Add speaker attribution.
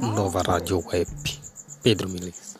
Speaker 1: Nova Rádio Web. Pedro Milis.